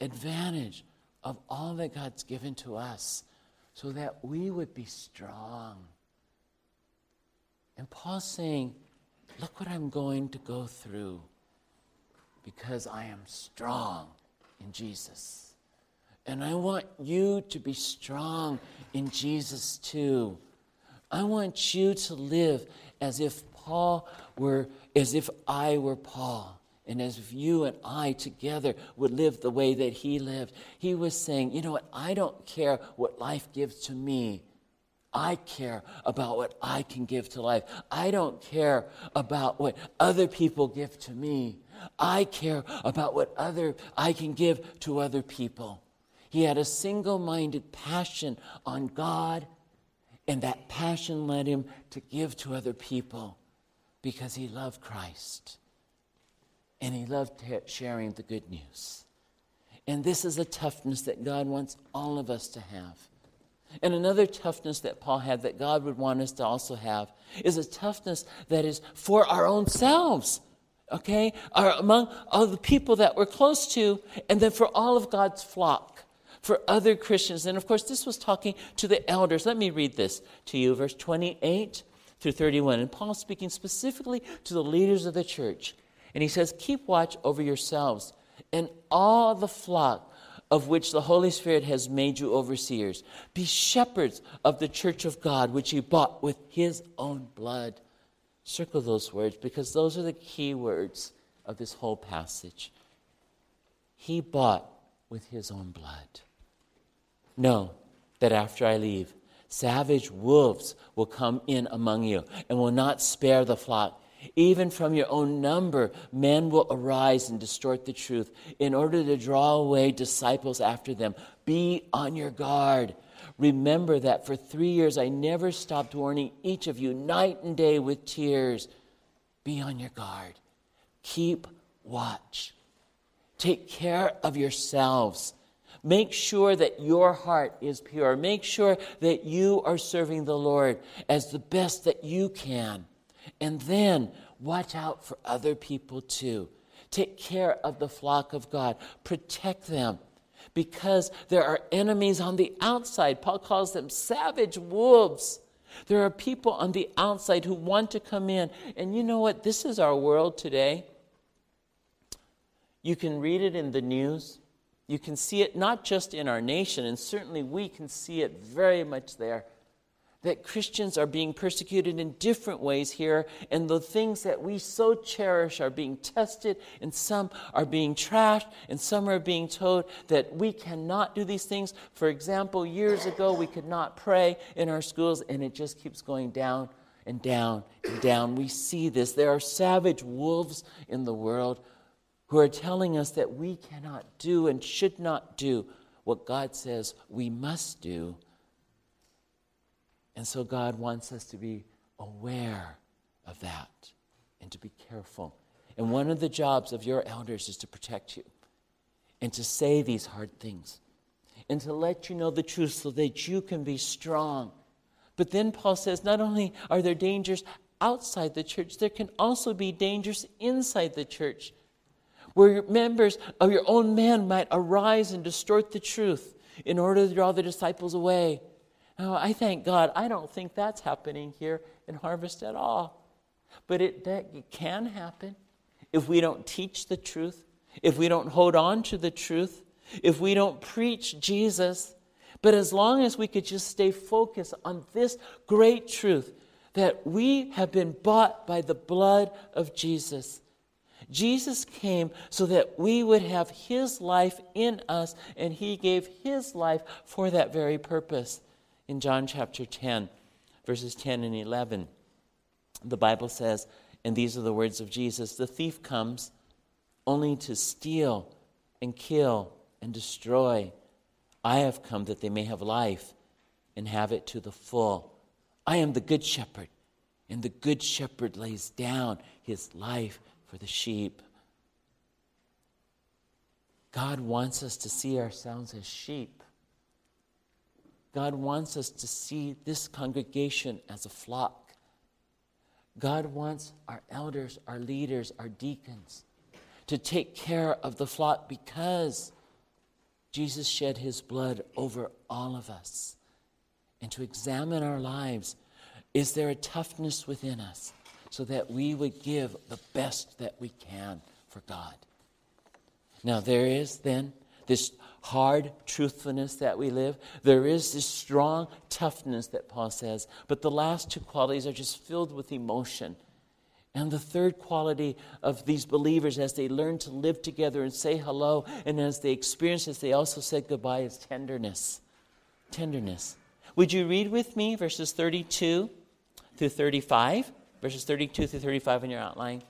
advantage of all that God's given to us so that we would be strong. And Paul's saying, Look what I'm going to go through because I am strong in Jesus. And I want you to be strong in Jesus too. I want you to live as if Paul were, as if I were Paul, and as if you and I together would live the way that he lived. He was saying, you know what? I don't care what life gives to me. I care about what I can give to life. I don't care about what other people give to me. I care about what other I can give to other people. He had a single-minded passion on God, and that passion led him to give to other people because he loved Christ. And he loved sharing the good news. And this is a toughness that God wants all of us to have. And another toughness that Paul had that God would want us to also have is a toughness that is for our own selves, okay? Our, among all the people that we're close to, and then for all of God's flock, for other Christians. And of course, this was talking to the elders. Let me read this to you, verse 28 through 31. And Paul speaking specifically to the leaders of the church. And he says, Keep watch over yourselves and all the flock of which the Holy Spirit has made you overseers. Be shepherds of the church of God, which he bought with his own blood. Circle those words because those are the key words of this whole passage. He bought with his own blood. Know that after I leave, savage wolves will come in among you and will not spare the flock. Even from your own number, men will arise and distort the truth in order to draw away disciples after them. Be on your guard. Remember that for three years I never stopped warning each of you night and day with tears. Be on your guard. Keep watch. Take care of yourselves. Make sure that your heart is pure. Make sure that you are serving the Lord as the best that you can. And then watch out for other people too. Take care of the flock of God, protect them because there are enemies on the outside. Paul calls them savage wolves. There are people on the outside who want to come in. And you know what? This is our world today. You can read it in the news. You can see it not just in our nation, and certainly we can see it very much there that Christians are being persecuted in different ways here, and the things that we so cherish are being tested, and some are being trashed, and some are being told that we cannot do these things. For example, years ago, we could not pray in our schools, and it just keeps going down and down and down. We see this. There are savage wolves in the world who are telling us that we cannot do and should not do what God says we must do and so God wants us to be aware of that and to be careful. And one of the jobs of your elders is to protect you and to say these hard things and to let you know the truth so that you can be strong. But then Paul says not only are there dangers outside the church, there can also be dangers inside the church where members of your own man might arise and distort the truth in order to draw the disciples away. Oh, I thank God. I don't think that's happening here in Harvest at all. But it, that, it can happen if we don't teach the truth, if we don't hold on to the truth, if we don't preach Jesus. But as long as we could just stay focused on this great truth that we have been bought by the blood of Jesus. Jesus came so that we would have his life in us, and he gave his life for that very purpose in John chapter 10, verses 10 and 11. The Bible says, and these are the words of Jesus the thief comes only to steal and kill and destroy. I have come that they may have life and have it to the full. I am the good shepherd, and the good shepherd lays down his life for the sheep. God wants us to see ourselves as sheep. God wants us to see this congregation as a flock. God wants our elders, our leaders, our deacons to take care of the flock because Jesus shed his blood over all of us. And to examine our lives is there a toughness within us so that we would give the best that we can for God? Now, there is then this hard truthfulness that we live. There is this strong toughness that Paul says, but the last two qualities are just filled with emotion. And the third quality of these believers as they learn to live together and say hello, and as they experience this, they also said goodbye, is tenderness. Tenderness. Would you read with me verses 32 through 35? Verses 32 through 35 in your outline.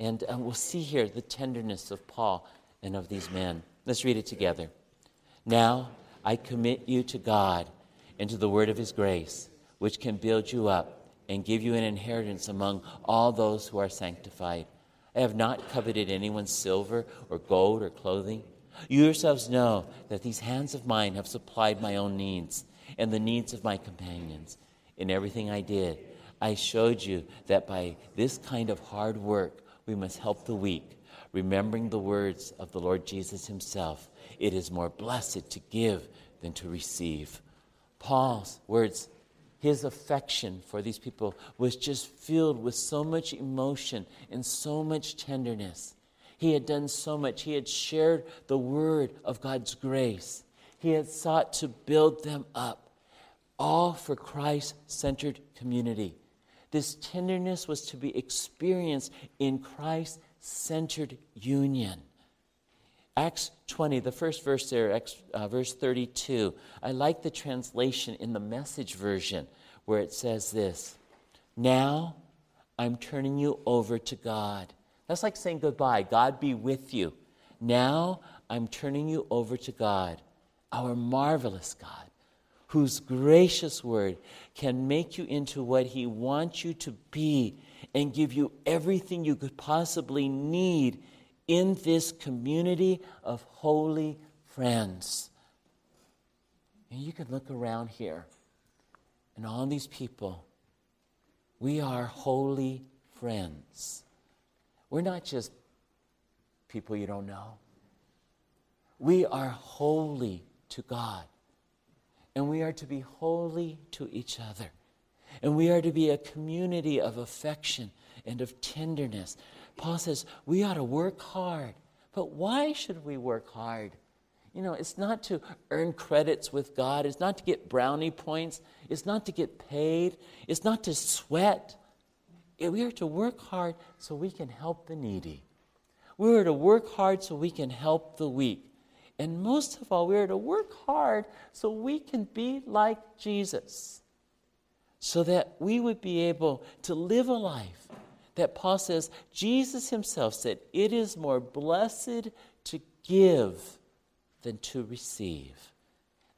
And uh, we'll see here the tenderness of Paul and of these men. Let's read it together. Now I commit you to God and to the word of his grace, which can build you up and give you an inheritance among all those who are sanctified. I have not coveted anyone's silver or gold or clothing. You yourselves know that these hands of mine have supplied my own needs and the needs of my companions. In everything I did, I showed you that by this kind of hard work, we must help the weak, remembering the words of the Lord Jesus himself. It is more blessed to give than to receive. Paul's words, his affection for these people was just filled with so much emotion and so much tenderness. He had done so much. He had shared the word of God's grace. He had sought to build them up, all for Christ centered community. This tenderness was to be experienced in Christ centered union. Acts 20, the first verse there, Acts, uh, verse 32. I like the translation in the message version where it says this Now I'm turning you over to God. That's like saying goodbye. God be with you. Now I'm turning you over to God, our marvelous God whose gracious word can make you into what he wants you to be and give you everything you could possibly need in this community of holy friends. And you can look around here and all these people. We are holy friends. We're not just people you don't know. We are holy to God and we are to be holy to each other. And we are to be a community of affection and of tenderness. Paul says we ought to work hard. But why should we work hard? You know, it's not to earn credits with God, it's not to get brownie points, it's not to get paid, it's not to sweat. We are to work hard so we can help the needy. We are to work hard so we can help the weak. And most of all, we are to work hard so we can be like Jesus, so that we would be able to live a life that Paul says, Jesus himself said, it is more blessed to give than to receive.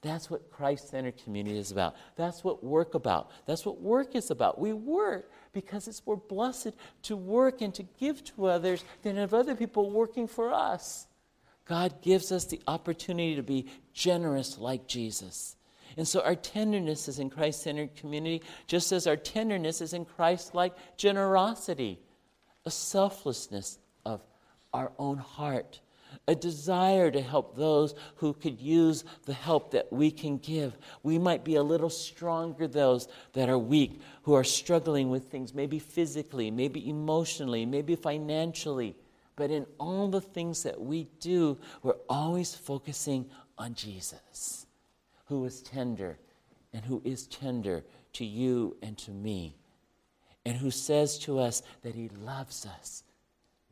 That's what Christ centered community is about. That's what work about. That's what work is about. We work because it's more blessed to work and to give to others than have other people working for us. God gives us the opportunity to be generous like Jesus. And so our tenderness is in Christ centered community, just as our tenderness is in Christ like generosity, a selflessness of our own heart, a desire to help those who could use the help that we can give. We might be a little stronger, those that are weak, who are struggling with things, maybe physically, maybe emotionally, maybe financially. But in all the things that we do, we're always focusing on Jesus, who is tender and who is tender to you and to me, and who says to us that he loves us.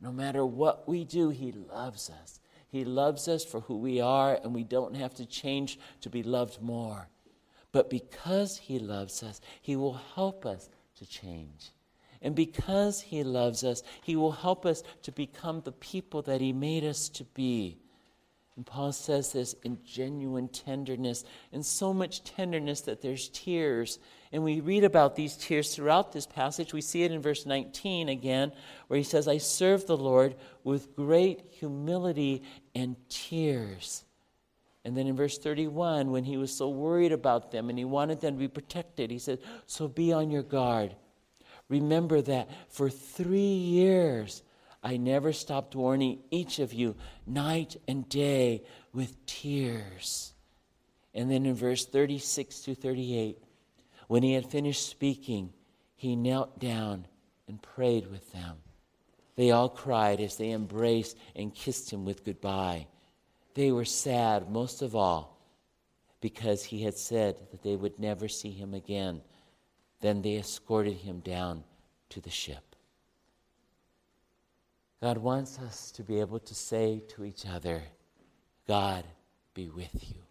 No matter what we do, he loves us. He loves us for who we are, and we don't have to change to be loved more. But because he loves us, he will help us to change. And because He loves us, He will help us to become the people that He made us to be. And Paul says this in genuine tenderness, and so much tenderness that there's tears. And we read about these tears throughout this passage. We see it in verse 19 again, where he says, I serve the Lord with great humility and tears. And then in verse 31, when he was so worried about them and he wanted them to be protected, he said, So be on your guard. Remember that for three years I never stopped warning each of you night and day with tears. And then in verse 36 to 38, when he had finished speaking, he knelt down and prayed with them. They all cried as they embraced and kissed him with goodbye. They were sad, most of all, because he had said that they would never see him again. Then they escorted him down to the ship. God wants us to be able to say to each other, God be with you.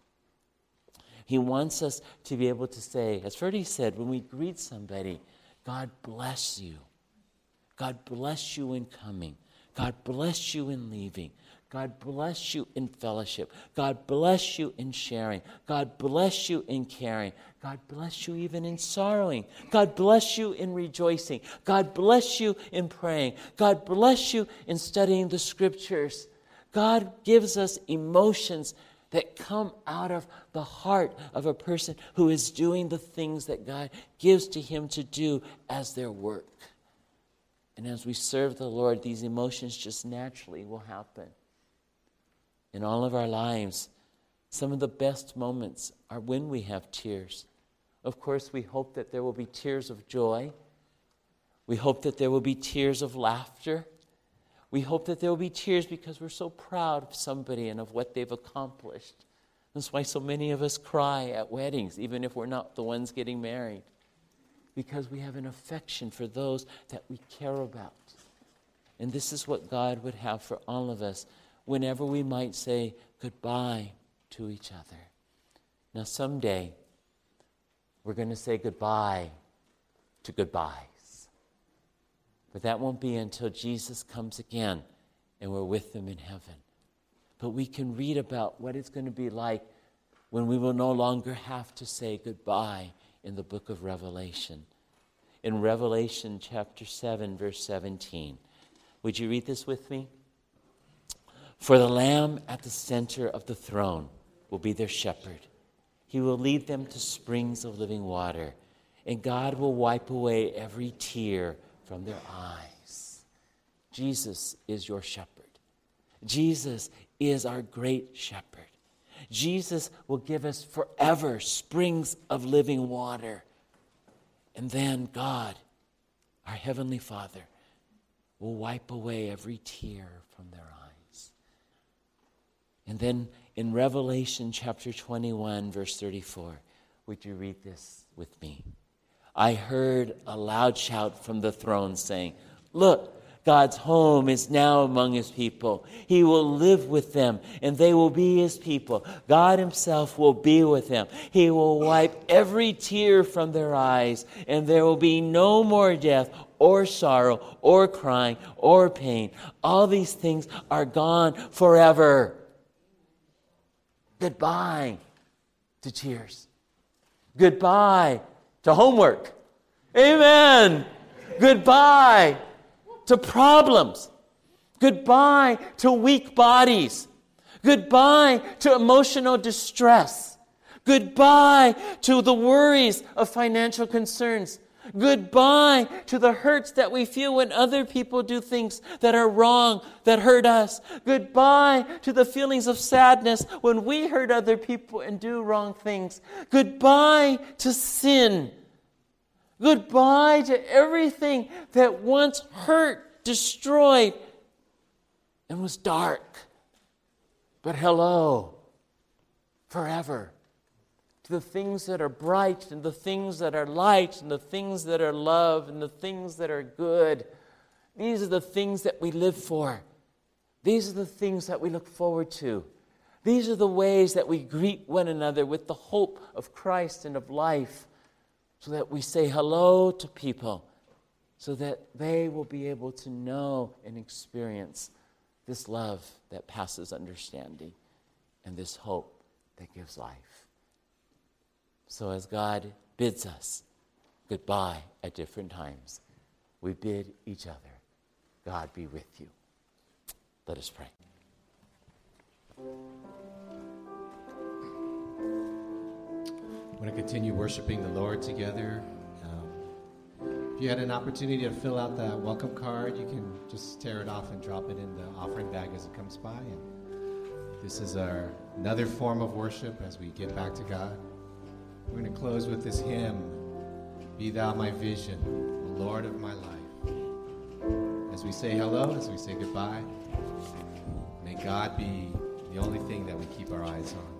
He wants us to be able to say, as Ferdy said, when we greet somebody, God bless you. God bless you in coming. God bless you in leaving. God bless you in fellowship. God bless you in sharing. God bless you in caring. God bless you even in sorrowing. God bless you in rejoicing. God bless you in praying. God bless you in studying the scriptures. God gives us emotions that come out of the heart of a person who is doing the things that God gives to him to do as their work. And as we serve the Lord, these emotions just naturally will happen. In all of our lives, some of the best moments are when we have tears. Of course, we hope that there will be tears of joy. We hope that there will be tears of laughter. We hope that there will be tears because we're so proud of somebody and of what they've accomplished. That's why so many of us cry at weddings, even if we're not the ones getting married because we have an affection for those that we care about. And this is what God would have for all of us whenever we might say goodbye to each other. Now, someday, we're going to say goodbye to goodbyes. But that won't be until Jesus comes again and we're with him in heaven. But we can read about what it's going to be like when we will no longer have to say goodbye in the book of Revelation. In Revelation chapter 7, verse 17. Would you read this with me? For the Lamb at the center of the throne will be their shepherd. He will lead them to springs of living water, and God will wipe away every tear from their eyes. Jesus is your shepherd. Jesus is our great shepherd. Jesus will give us forever springs of living water. And then God, our Heavenly Father, will wipe away every tear from their eyes. And then in Revelation chapter 21, verse 34, would you read this with me? I heard a loud shout from the throne saying, Look, God's home is now among his people. He will live with them and they will be his people. God himself will be with them. He will wipe every tear from their eyes and there will be no more death or sorrow or crying or pain. All these things are gone forever. Goodbye to tears. Goodbye to homework. Amen. Goodbye to problems. Goodbye to weak bodies. Goodbye to emotional distress. Goodbye to the worries of financial concerns. Goodbye to the hurts that we feel when other people do things that are wrong, that hurt us. Goodbye to the feelings of sadness when we hurt other people and do wrong things. Goodbye to sin. Goodbye to everything that once hurt, destroyed, and was dark. But hello, forever. To the things that are bright, and the things that are light, and the things that are love, and the things that are good. These are the things that we live for. These are the things that we look forward to. These are the ways that we greet one another with the hope of Christ and of life so that we say hello to people, so that they will be able to know and experience this love that passes understanding and this hope that gives life. So, as God bids us goodbye at different times, we bid each other, God be with you. Let us pray. I want to continue worshiping the Lord together. Um, if you had an opportunity to fill out that welcome card, you can just tear it off and drop it in the offering bag as it comes by. And this is our another form of worship as we get back to God. We're going to close with this hymn, "Be Thou My Vision, Lord of My Life." As we say hello, as we say goodbye, may God be the only thing that we keep our eyes on.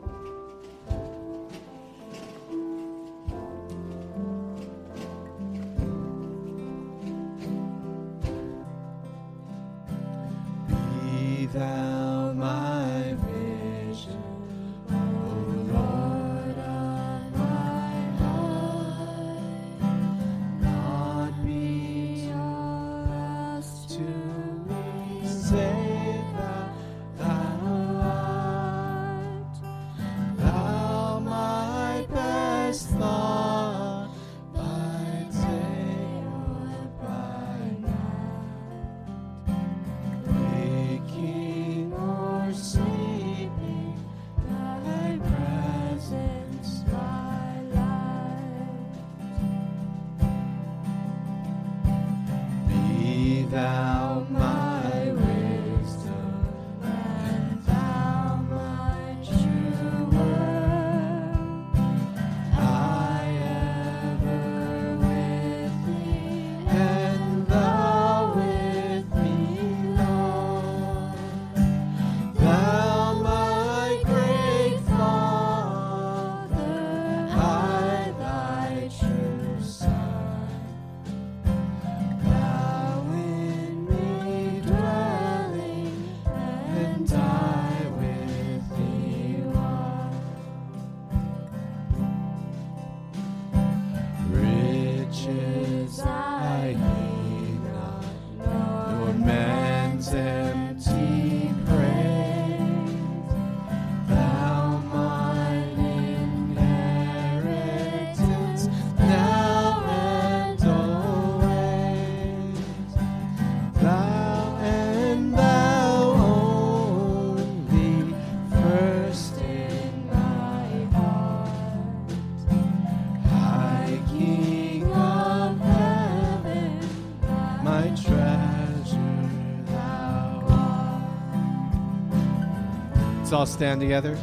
All stand together.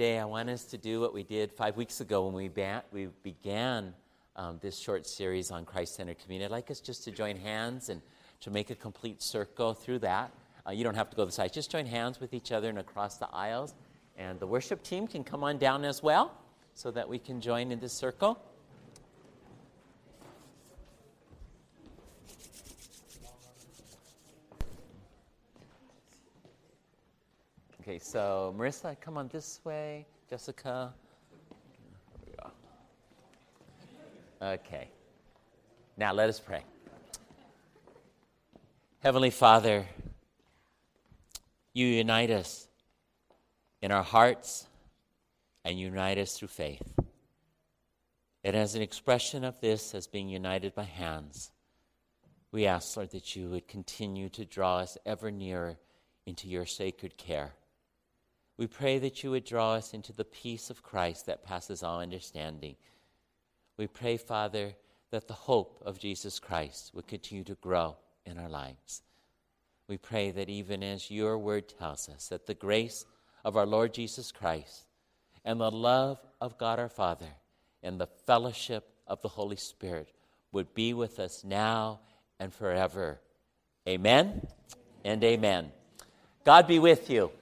Today, I want us to do what we did five weeks ago when we, ba- we began um, this short series on Christ centered community. I'd like us just to join hands and to make a complete circle through that. Uh, you don't have to go the sides, just join hands with each other and across the aisles. And the worship team can come on down as well so that we can join in this circle. Okay, so Marissa, come on this way. Jessica. Okay. Now let us pray. Heavenly Father, you unite us in our hearts and unite us through faith. And as an expression of this, as being united by hands, we ask, Lord, that you would continue to draw us ever nearer into your sacred care. We pray that you would draw us into the peace of Christ that passes all understanding. We pray, Father, that the hope of Jesus Christ would continue to grow in our lives. We pray that even as your word tells us, that the grace of our Lord Jesus Christ and the love of God our Father and the fellowship of the Holy Spirit would be with us now and forever. Amen and amen. God be with you.